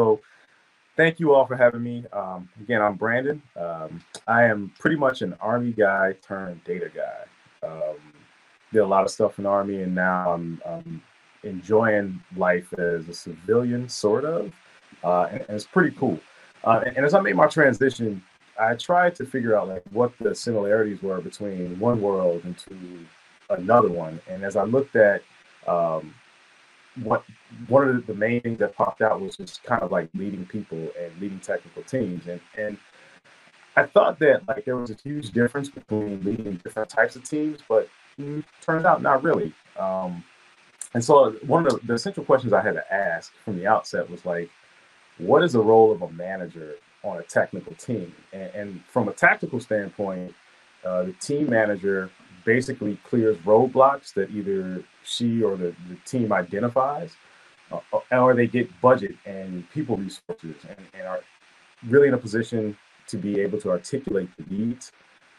So, thank you all for having me. Um, again, I'm Brandon. Um, I am pretty much an Army guy turned data guy. Um, did a lot of stuff in the Army, and now I'm, I'm enjoying life as a civilian, sort of. Uh, and, and, it's pretty cool. Uh, and, and, as I made my transition, I tried to figure out like what the similarities were between one world into another one. And as I looked at um, what one of the main things that popped out was just kind of like leading people and leading technical teams, and and I thought that like there was a huge difference between leading different types of teams, but mm, turned out not really. Um, and so one of the, essential questions I had to ask from the outset was like, what is the role of a manager on a technical team? And, and from a tactical standpoint, uh, the team manager basically clears roadblocks that either she or the, the team identifies, uh, or they get budget and people resources and, and are really in a position to be able to articulate the needs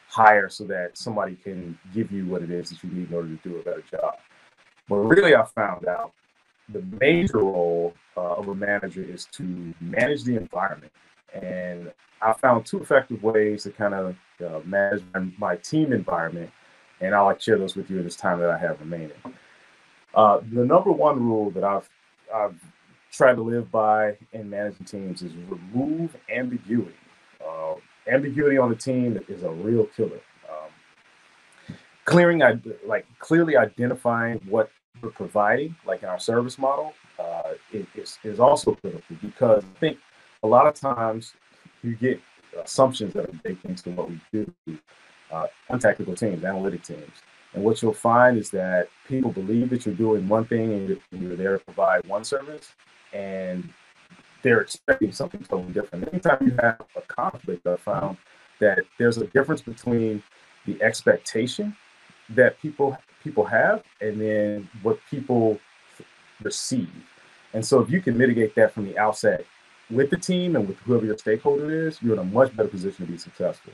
higher so that somebody can give you what it is that you need in order to do a better job. But really, I found out the major role uh, of a manager is to manage the environment. And I found two effective ways to kind of uh, manage my team environment and I'll like share those with you in this time that I have remaining. Uh, the number one rule that I've I've tried to live by in managing teams is remove ambiguity. Uh, ambiguity on the team is a real killer. Um, clearing, like clearly identifying what we're providing, like in our service model, uh, is, is also critical because I think a lot of times you get assumptions that are baked into what we do uh, technical teams, analytic teams. And what you'll find is that people believe that you're doing one thing and you're there to provide one service, and they're expecting something totally different. Anytime you have a conflict, I found that there's a difference between the expectation that people people have and then what people receive. And so if you can mitigate that from the outset with the team and with whoever your stakeholder is, you're in a much better position to be successful.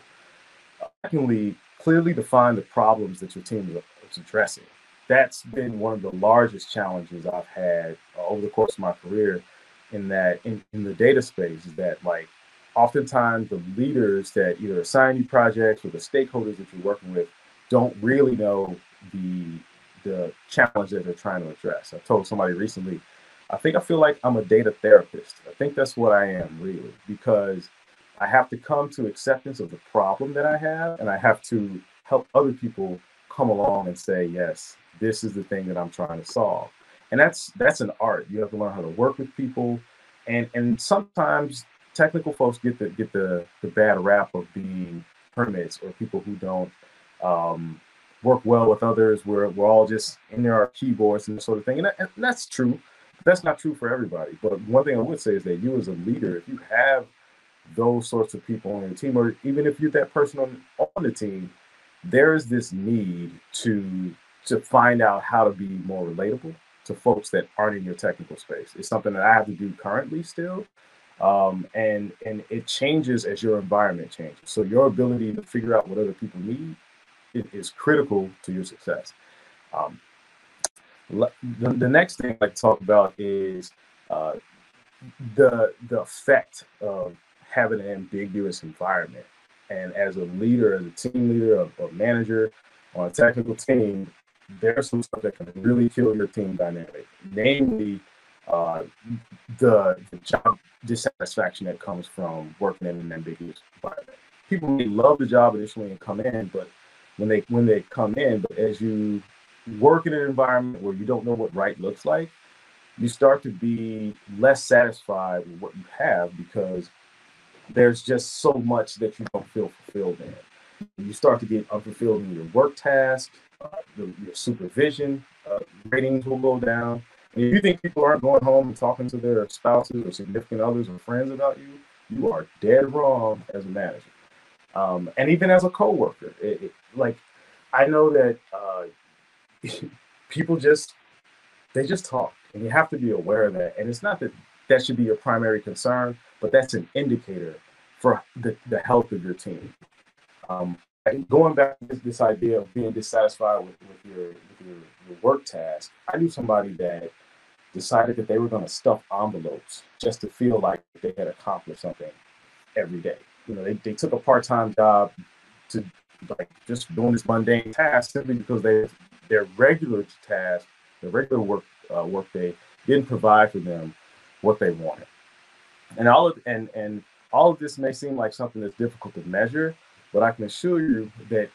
Secondly, clearly define the problems that your team is addressing. That's been one of the largest challenges I've had uh, over the course of my career. In that, in, in the data space, is that like oftentimes the leaders that either assign you projects or the stakeholders that you're working with don't really know the the challenge that they're trying to address. I told somebody recently, I think I feel like I'm a data therapist. I think that's what I am really because I have to come to acceptance of the problem that I have, and I have to help other people come along and say, yes, this is the thing that I'm trying to solve. And that's that's an art. You have to learn how to work with people, and and sometimes technical folks get the get the the bad rap of being hermits or people who don't um, work well with others. We're we're all just in there our keyboards and sort of thing, and, that, and that's true. That's not true for everybody. But one thing I would say is that you as a leader, if you have those sorts of people on your team, or even if you're that person on, on the team, there's this need to to find out how to be more relatable to folks that aren't in your technical space. It's something that I have to do currently still. Um, and and it changes as your environment changes. So your ability to figure out what other people need is critical to your success. Um, the, the next thing I talk about is uh, the the effect of having an ambiguous environment. And as a leader, as a team leader, a manager on a technical team, there's some stuff that can really kill your team dynamic. Namely, uh, the, the, job dissatisfaction that comes from working in an ambiguous environment. People may love the job initially and come in, but when they when they come in, but as you work in an environment where you don't know what right looks like, you start to be less satisfied with what you have because there's just so much that you don't feel fulfilled in. You start to get unfulfilled in your work tasks, uh, your supervision uh, ratings will go down. And if you think people aren't going home and talking to their spouses or significant others or friends about you, you are dead wrong as a manager. Um, and even as a coworker, it, it, like I know that uh, people just they just talk, and you have to be aware of that. And it's not that that should be your primary concern, but that's an indicator for the, the health of your team. Um, going back to this, this, idea of being dissatisfied with, with, your, with your, your, work task, I knew somebody that decided that they were going to stuff envelopes just to feel like they had accomplished something every day. You know, they, they took a part time job to like just doing this mundane task simply because they their regular task, their regular work uh, work day didn't provide for them what they wanted. And all of and and all of this may seem like something that's difficult to measure, but I can assure you that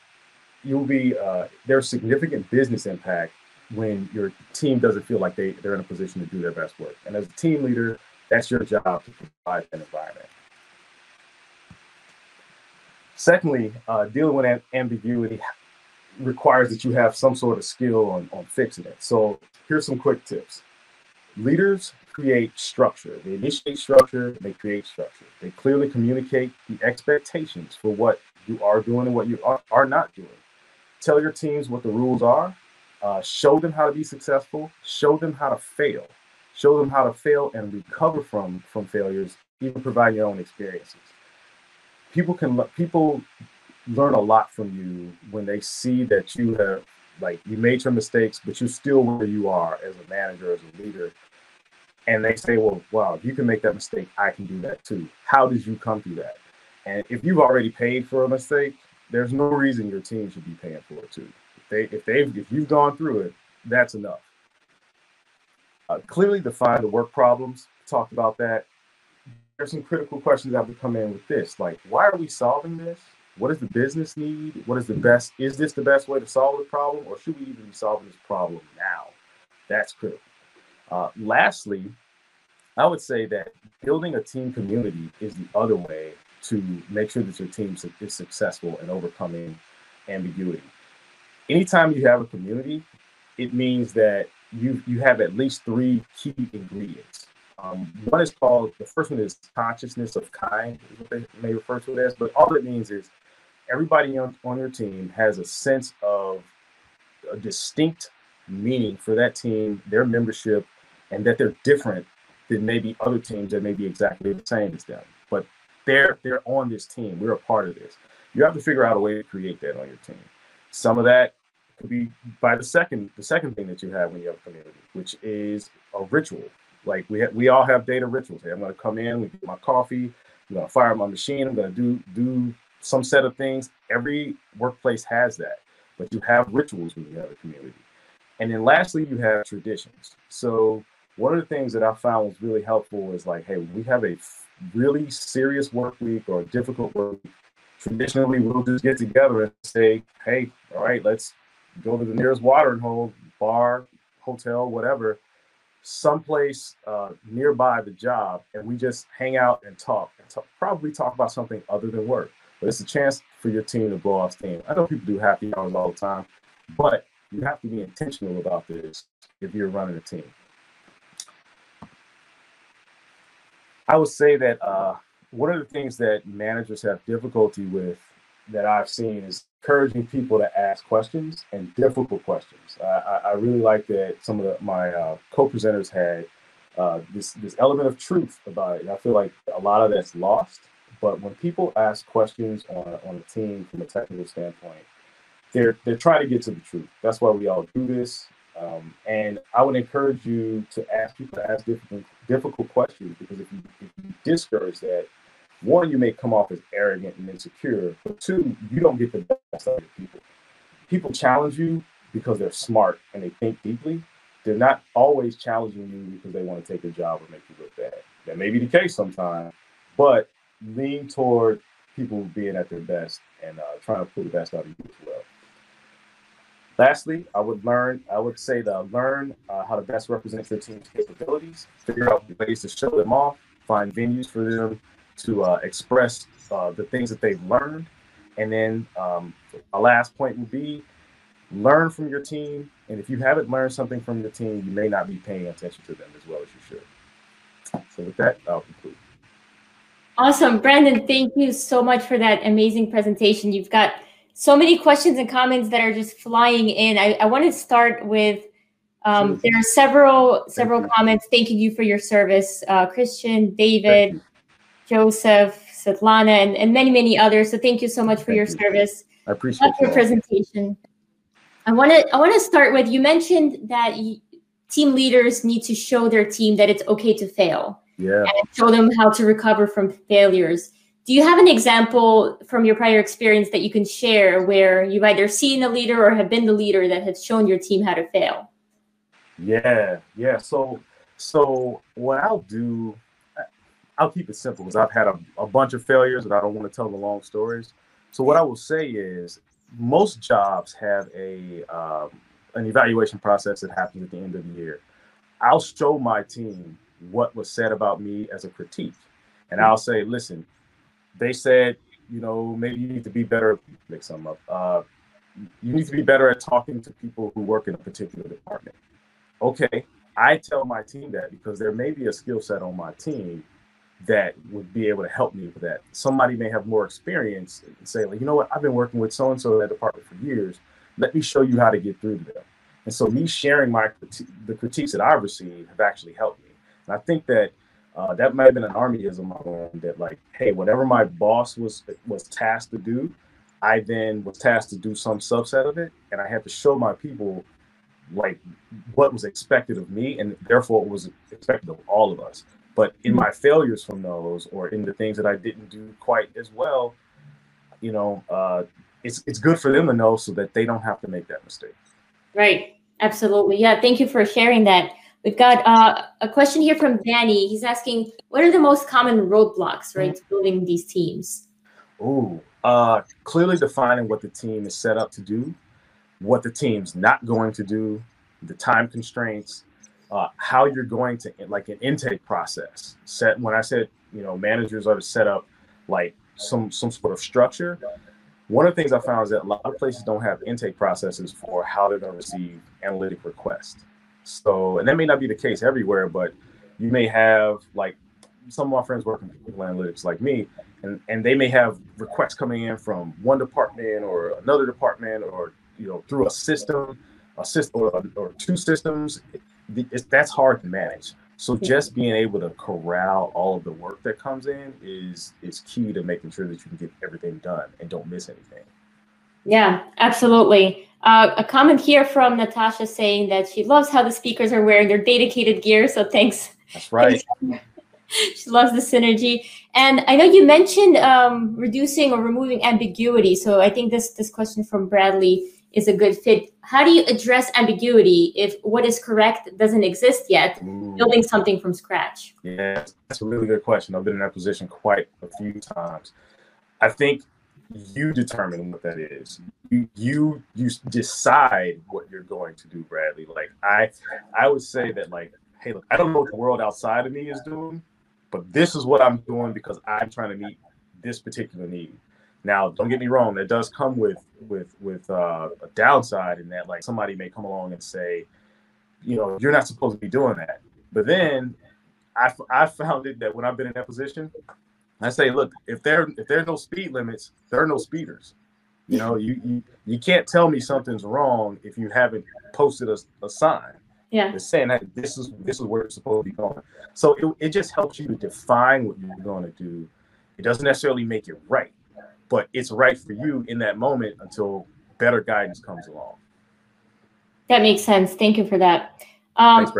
you'll be uh, there's significant business impact when your team doesn't feel like they, they're in a position to do their best work. And as a team leader, that's your job to provide an environment. Secondly, uh, dealing with ambiguity requires that you have some sort of skill on, on fixing it. So here's some quick tips. Leaders create structure. They initiate structure, they create structure. They clearly communicate the expectations for what you are doing and what you are, are not doing. Tell your teams what the rules are, uh, show them how to be successful, show them how to fail, show them how to fail and recover from from failures, even provide your own experiences. People can people learn a lot from you when they see that you have like you made your mistakes, but you're still where you are as a manager, as a leader. And they say, well, wow, if you can make that mistake, I can do that too. How did you come through that? And if you've already paid for a mistake, there's no reason your team should be paying for it too. If they if they if you've gone through it, that's enough. Uh, clearly define the work problems. Talked about that. There's some critical questions that to come in with this, like why are we solving this? What does the business need? What is the best? Is this the best way to solve the problem, or should we even be solving this problem now? That's critical. Uh, lastly, I would say that building a team community is the other way to make sure that your team is successful in overcoming ambiguity. Anytime you have a community, it means that you you have at least three key ingredients. Um, one is called the first one is consciousness of kind, is what they may refer to it as. But all it means is everybody on, on your team has a sense of a distinct meaning for that team, their membership, and that they're different than maybe other teams that may be exactly the same as them. But they're they're on this team. We're a part of this. You have to figure out a way to create that on your team. Some of that could be by the second the second thing that you have when you have a community, which is a ritual. Like we ha- we all have data rituals. Hey, I'm going to come in, we get my coffee, I'm going to fire my machine, I'm going to do do some set of things. Every workplace has that, but you have rituals when you have a community. And then lastly, you have traditions. So one of the things that I found was really helpful is like, hey, we have a really serious work week or a difficult work week, traditionally we'll just get together and say, hey, all right, let's go to the nearest watering hole, bar, hotel, whatever, someplace uh, nearby the job, and we just hang out and talk and talk, probably talk about something other than work. But it's a chance for your team to blow off steam. I know people do happy hours all the time, but you have to be intentional about this if you're running a team. I would say that uh, one of the things that managers have difficulty with that I've seen is encouraging people to ask questions and difficult questions. I, I really like that some of the, my uh, co-presenters had uh, this this element of truth about it. I feel like a lot of that's lost. But when people ask questions on a, on a team from a technical standpoint, they're they're trying to get to the truth. That's why we all do this. Um, and I would encourage you to ask people to ask difficult difficult questions because if you, if you discourage that, one, you may come off as arrogant and insecure, but two, you don't get the best out of people. People challenge you because they're smart and they think deeply. They're not always challenging you because they want to take a job or make you look bad. That may be the case sometimes, but lean toward people being at their best and uh, trying to pull the best out of you as well. Lastly, I would learn, I would say that learn uh, how to best represent your team's capabilities, figure out ways to show them off, find venues for them to uh, express uh, the things that they've learned. And then um, a last point would be learn from your team. And if you haven't learned something from your team, you may not be paying attention to them as well as you should. So with that, I'll conclude. Awesome. Brandon, thank you so much for that amazing presentation. You've got so many questions and comments that are just flying in. I, I want to start with um, there are several several Thank comments thanking you for your service. Uh, Christian, David, Joseph, Svetlana, and, and many, many others. So thank you so much for Thank your you. service. I appreciate your presentation. I want to I want to start with you mentioned that you, team leaders need to show their team that it's okay to fail. Yeah. And show them how to recover from failures. Do you have an example from your prior experience that you can share where you've either seen a leader or have been the leader that has shown your team how to fail? Yeah, yeah. So, so what I'll do, I'll keep it simple because I've had a, a bunch of failures and I don't want to tell the long stories. So what I will say is, most jobs have a um, an evaluation process that happens at the end of the year. I'll show my team what was said about me as a critique, and I'll say, listen, they said, you know, maybe you need to be better. Make some up. Uh, you need to be better at talking to people who work in a particular department okay, I tell my team that because there may be a skill set on my team that would be able to help me with that. Somebody may have more experience and say, like, you know what, I've been working with so and so in that department for years. Let me show you how to get through to them. And so, me sharing my the critiques that I've received have actually helped me. And I think that uh, that might have been an armyism that, like, hey, whatever my boss was was tasked to do, I then was tasked to do some subset of it, and I had to show my people like what was expected of me and therefore it was expected of all of us. But in my failures from those or in the things that i didn't do quite as well you know uh, it's it's good for them to know so that they don't have to make that mistake. Right. Absolutely. Yeah thank you for sharing that we've got uh, a question here from danny he's asking what are the most common roadblocks right to building these teams Ooh, uh, clearly defining what the team is set up to do what the team's not going to do, the time constraints, uh, how you're going to like an intake process. Set when I said you know managers are to set up like some some sort of structure. One of the things I found is that a lot of places don't have intake processes for how they're going to receive analytic requests. So, and that may not be the case everywhere, but you may have like some of my friends working in Google Analytics like me, and, and they may have requests coming in from one department or another department or you know through a system, a system or, or two systems, it's, that's hard to manage. So just being able to corral all of the work that comes in is is key to making sure that you can get everything done and don't miss anything. Yeah, absolutely. Uh, a comment here from Natasha saying that she loves how the speakers are wearing their Datacated gear. So thanks. That's right. she loves the synergy. And I know you mentioned um, reducing or removing ambiguity. So I think this this question from Bradley is a good fit. How do you address ambiguity if what is correct doesn't exist yet, Ooh. building something from scratch? Yeah, that's a really good question. I've been in that position quite a few times. I think you determine what that is. You you you decide what you're going to do, Bradley. Like I I would say that like, hey, look, I don't know what the world outside of me is doing, but this is what I'm doing because I'm trying to meet this particular need. Now, don't get me wrong, that does come with with with uh, a downside in that like somebody may come along and say, you know, you're not supposed to be doing that. But then I I found it that when I've been in that position, I say, look, if there if there are no speed limits, there are no speeders. You know, you you, you can't tell me something's wrong if you haven't posted a, a sign. Yeah. It's saying that this is this is where it's supposed to be going. So it, it just helps you to define what you're going to do. It doesn't necessarily make it right but it's right for you in that moment until better guidance comes along. That makes sense. Thank you for that. Um, Thanks,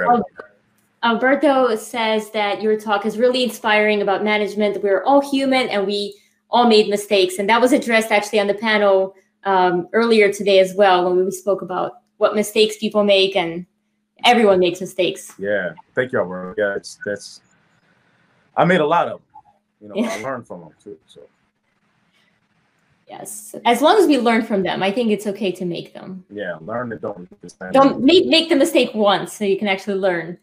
Alberto says that your talk is really inspiring about management. We're all human and we all made mistakes. And that was addressed actually on the panel um, earlier today as well when we spoke about what mistakes people make and everyone makes mistakes. Yeah. Thank you, Alberto. Yeah, it's that's I made a lot of them. You know, yeah. I learned from them too. So Yes, as long as we learn from them, I think it's okay to make them. Yeah, learn and don't don't make make the mistake once, so you can actually learn.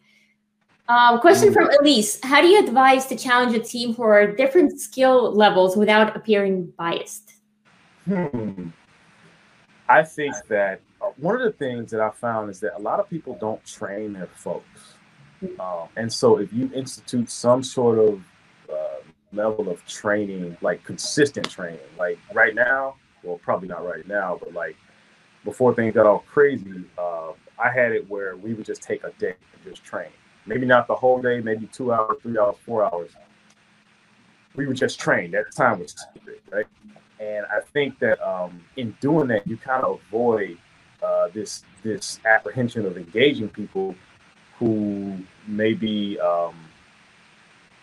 Um, question mm. from Elise: How do you advise to challenge a team for different skill levels without appearing biased? Hmm. I think that uh, one of the things that I found is that a lot of people don't train their folks, mm. um, and so if you institute some sort of level of training, like consistent training. Like right now, well, probably not right now, but like before things got all crazy, uh, I had it where we would just take a day and just train. Maybe not the whole day, maybe two hours, three hours, four hours. We would just train. That time was secret, right? And I think that um, in doing that, you kind of avoid uh, this this apprehension of engaging people who may be um,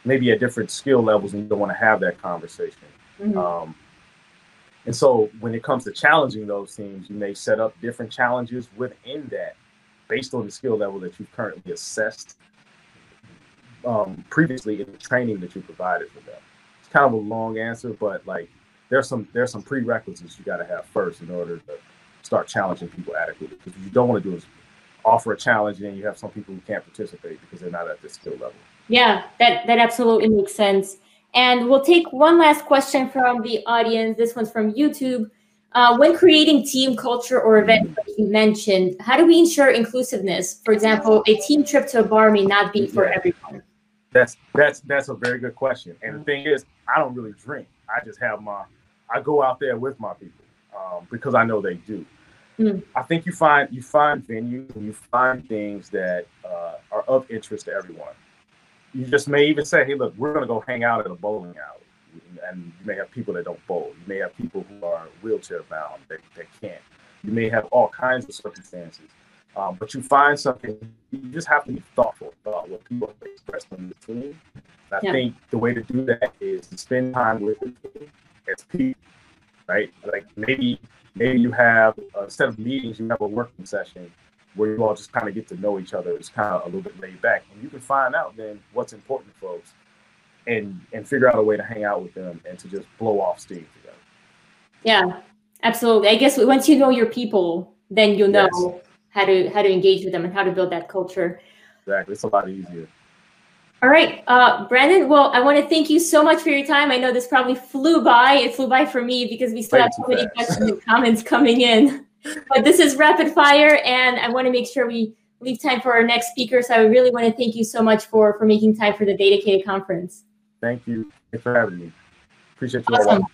maybe at different skill levels and you don't want to have that conversation. Mm-hmm. Um, and so when it comes to challenging those teams, you may set up different challenges within that based on the skill level that you've currently assessed um, previously in the training that you provided for them. It's kind of a long answer, but like there's some there's some prerequisites you got to have first in order to start challenging people adequately. Because what you don't want to do is offer a challenge and then you have some people who can't participate because they're not at the skill level. Yeah, that that absolutely makes sense. And we'll take one last question from the audience. This one's from YouTube. Uh, when creating team culture or event like you mentioned, how do we ensure inclusiveness? For example, a team trip to a bar may not be for everyone. That's that's that's a very good question. And the thing is, I don't really drink. I just have my I go out there with my people um, because I know they do. Mm. I think you find you find venues and you find things that uh, are of interest to everyone. You just may even say, "Hey, look, we're going to go hang out at a bowling alley," and you may have people that don't bowl. You may have people who are wheelchair bound that, that can't. You may have all kinds of circumstances. Um, but you find something, you just have to be thoughtful about what people express on the team. I yeah. think the way to do that is to spend time with the team as people, right? Like maybe maybe you have a set of meetings, you have a working session where you all just kind of get to know each other. It's kind of a little bit laid back, and you can find out then what's important to folks, and and figure out a way to hang out with them and to just blow off steam together. Yeah, absolutely. I guess once you know your people, then you'll know yes. How to how to engage with them and how to build that culture. Exactly, it's a lot easier. All right, uh, Brandon. Well, I want to thank you so much for your time. I know this probably flew by. It flew by for me because we still Way have so many questions and comments coming in. But this is rapid fire, and I want to make sure we leave time for our next speaker. So I really want to thank you so much for for making time for the Datacated conference. Thank you. Thanks for having me. Appreciate you awesome. all.